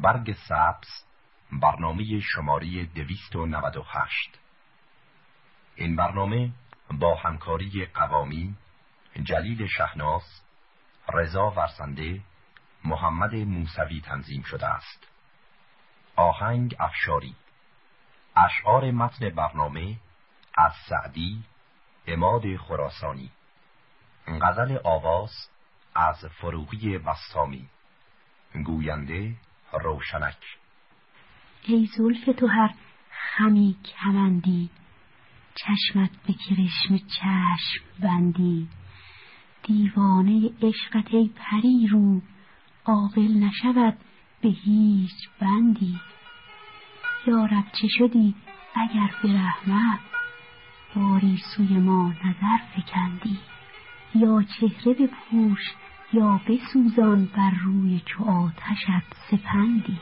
برگ سبز برنامه شماری 298 این برنامه با همکاری قوامی جلیل شهناس رضا ورسنده محمد موسوی تنظیم شده است. آهنگ افشاری. اشعار متن برنامه از سعدی اماد خراسانی. غزل آواز از فروغی بستامی گوینده روشنک. ای زلف تو هر خمی کمندی چشمت به کرشم چشم بندی. دیوانه عشقت ای پری رو عاقل نشود به هیچ بندی. یارب چه شدی اگر به رحمت باری سوی ما نظر فکندی؟ یا چهره بپوش یا بسوزان بر روی چو آتشت سپندی.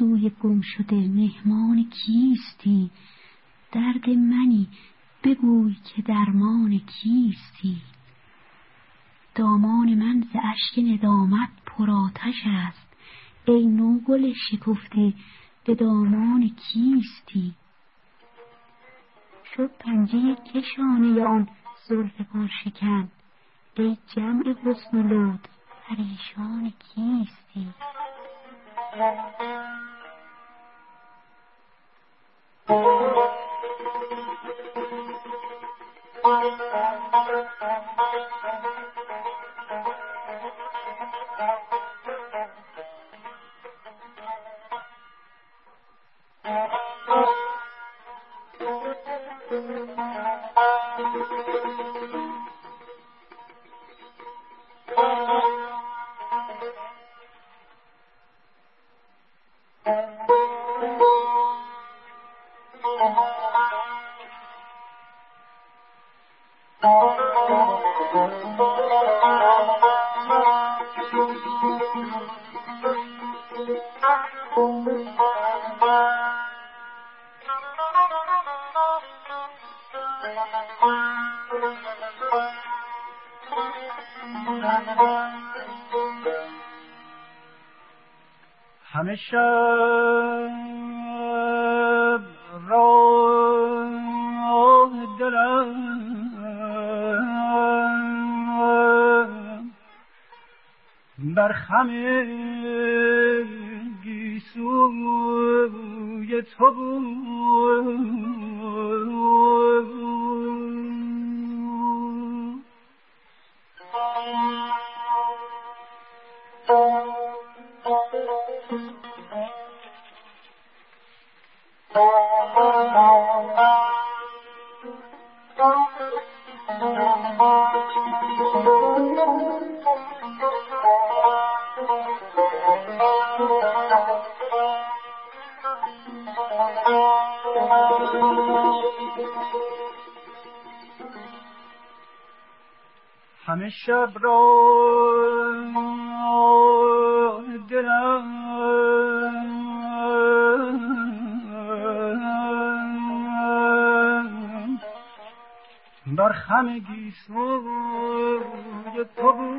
آرزوی گم شده مهمان کیستی؟ درد منی بگوی که درمان کیستی؟ دامان من ز اشک ندامت پرآتش است. ای نوگل شکفته به دامان کیستی؟ شد پنجه کشانه آن زلف پرشکن. ای جمع حسن لطف پریشان کیستی؟ Thank you. همه شب راه دلم. بر خم گیسوی تو بود. شب را دلم. بر خم گیسوی تو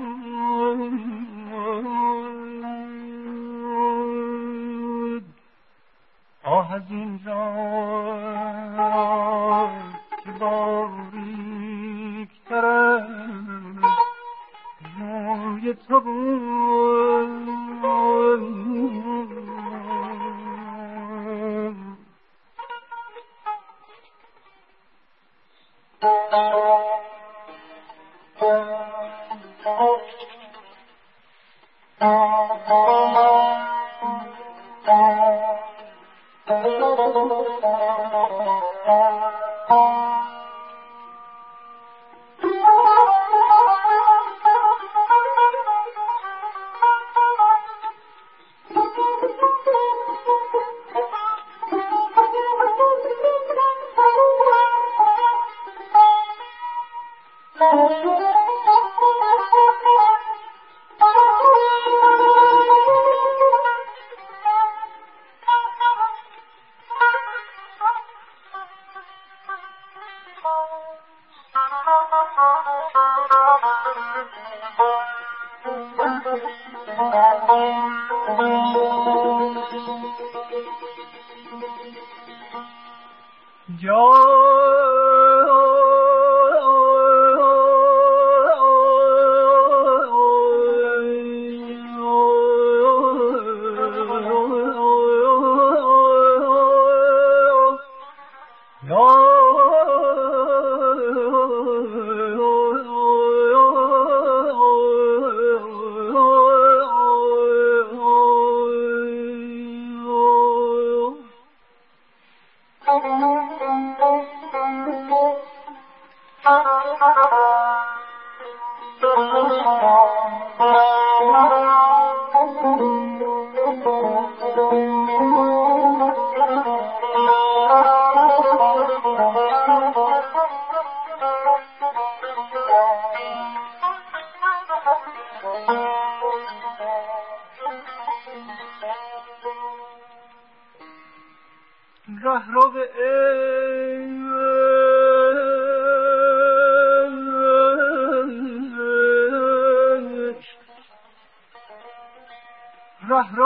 رهرو عشق.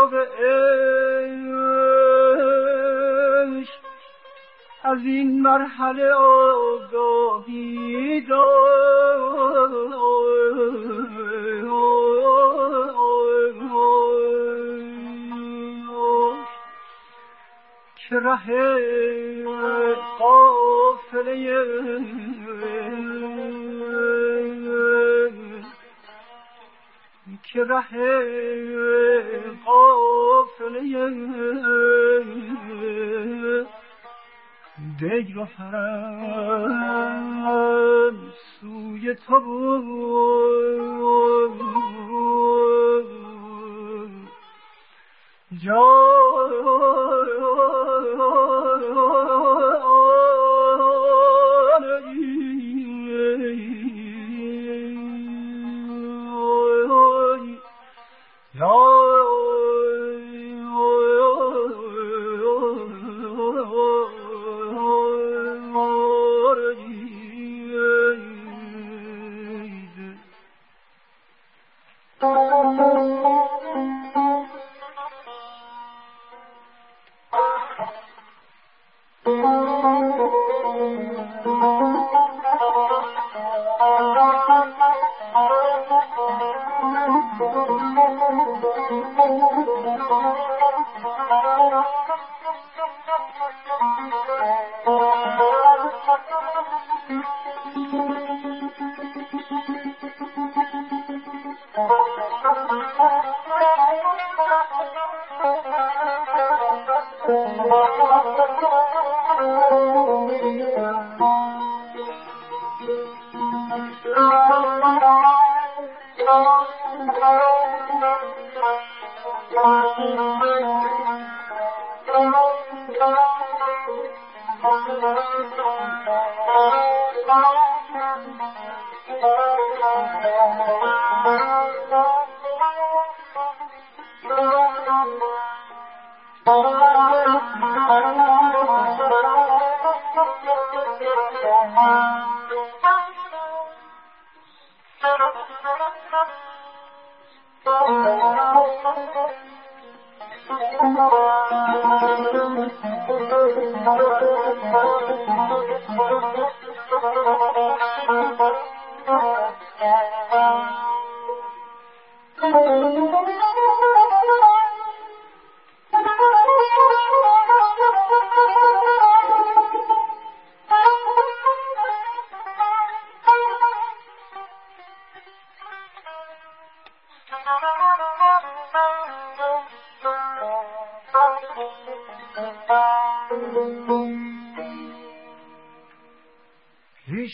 کتاب عشق از این مرحله آگاهی داشت که ره قافله که ره قافله. دیر و فرم سوی تو بود. الله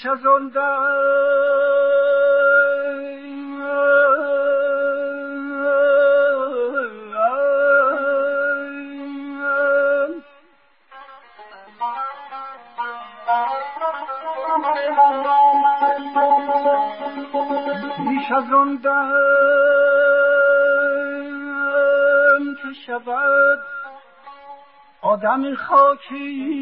پیش از آن پیش از آن که شود آدم خاکی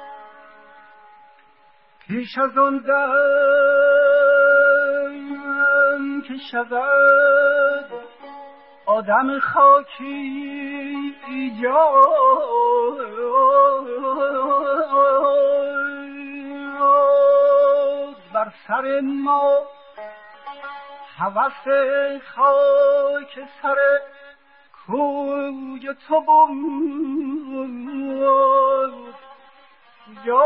پیش از آن دم که شود آدم خاکی ایجاد. بر سر ما هوس خاک سر کوی تو بود. Yo.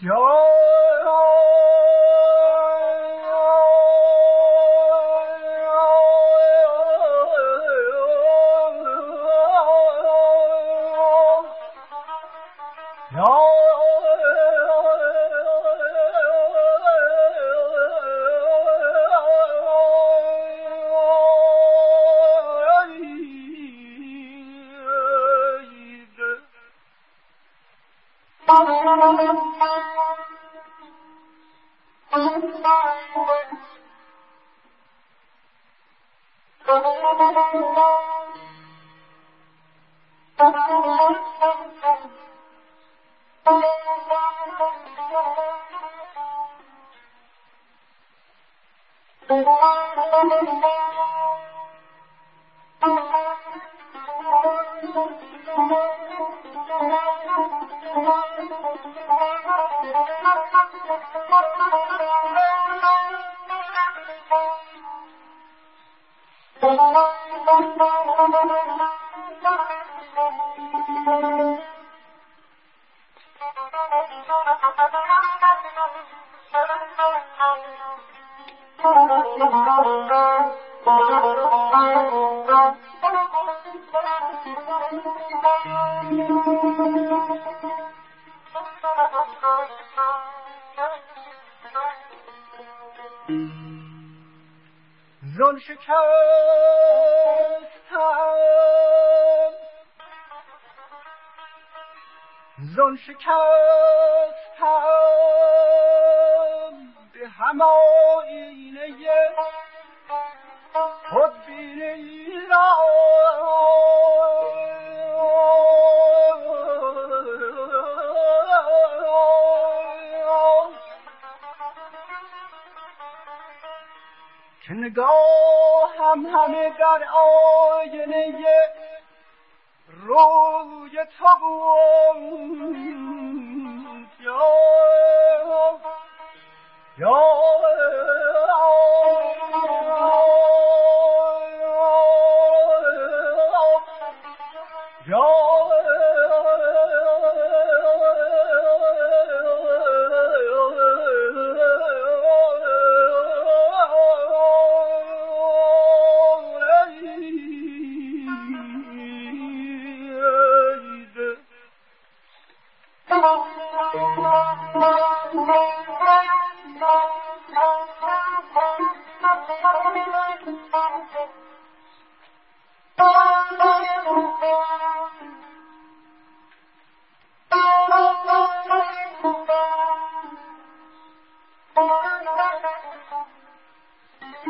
Yo! Thank you. زل شکستم. زل شکستم. به هماینه خودبینی نگاه هم همه در آینه روی تو بود.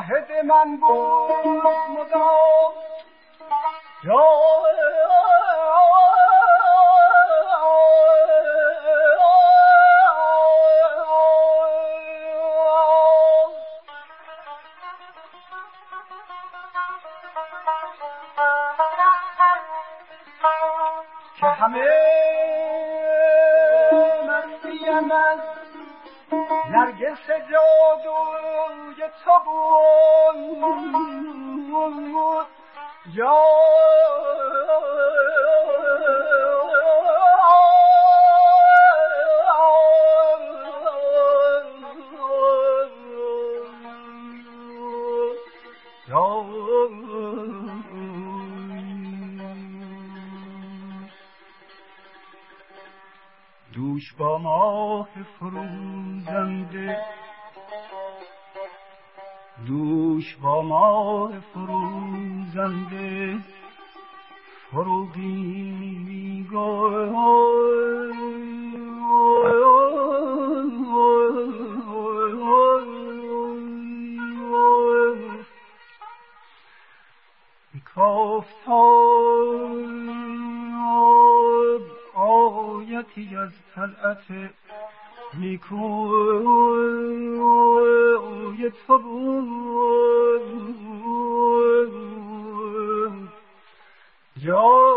شاهد من بود. مدام یا که همه مستیم از نرگس جادو تو بود یا دوش با ماه فروزنده دوش با ماه فروزنده. فروغی کافتاب Joe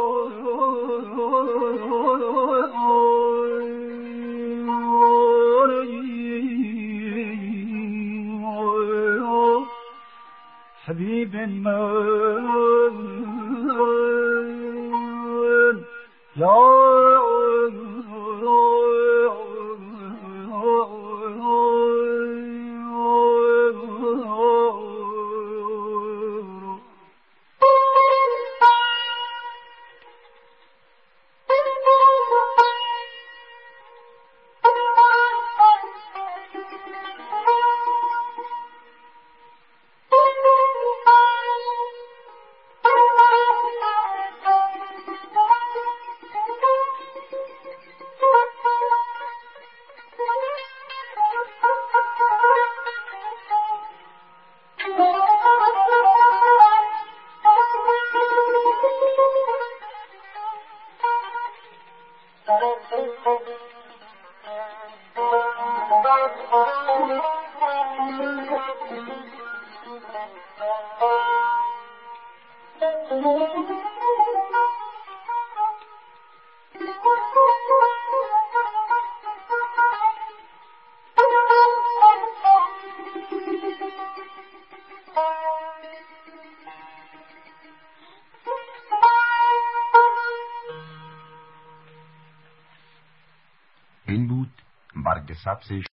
این بود برگ سبز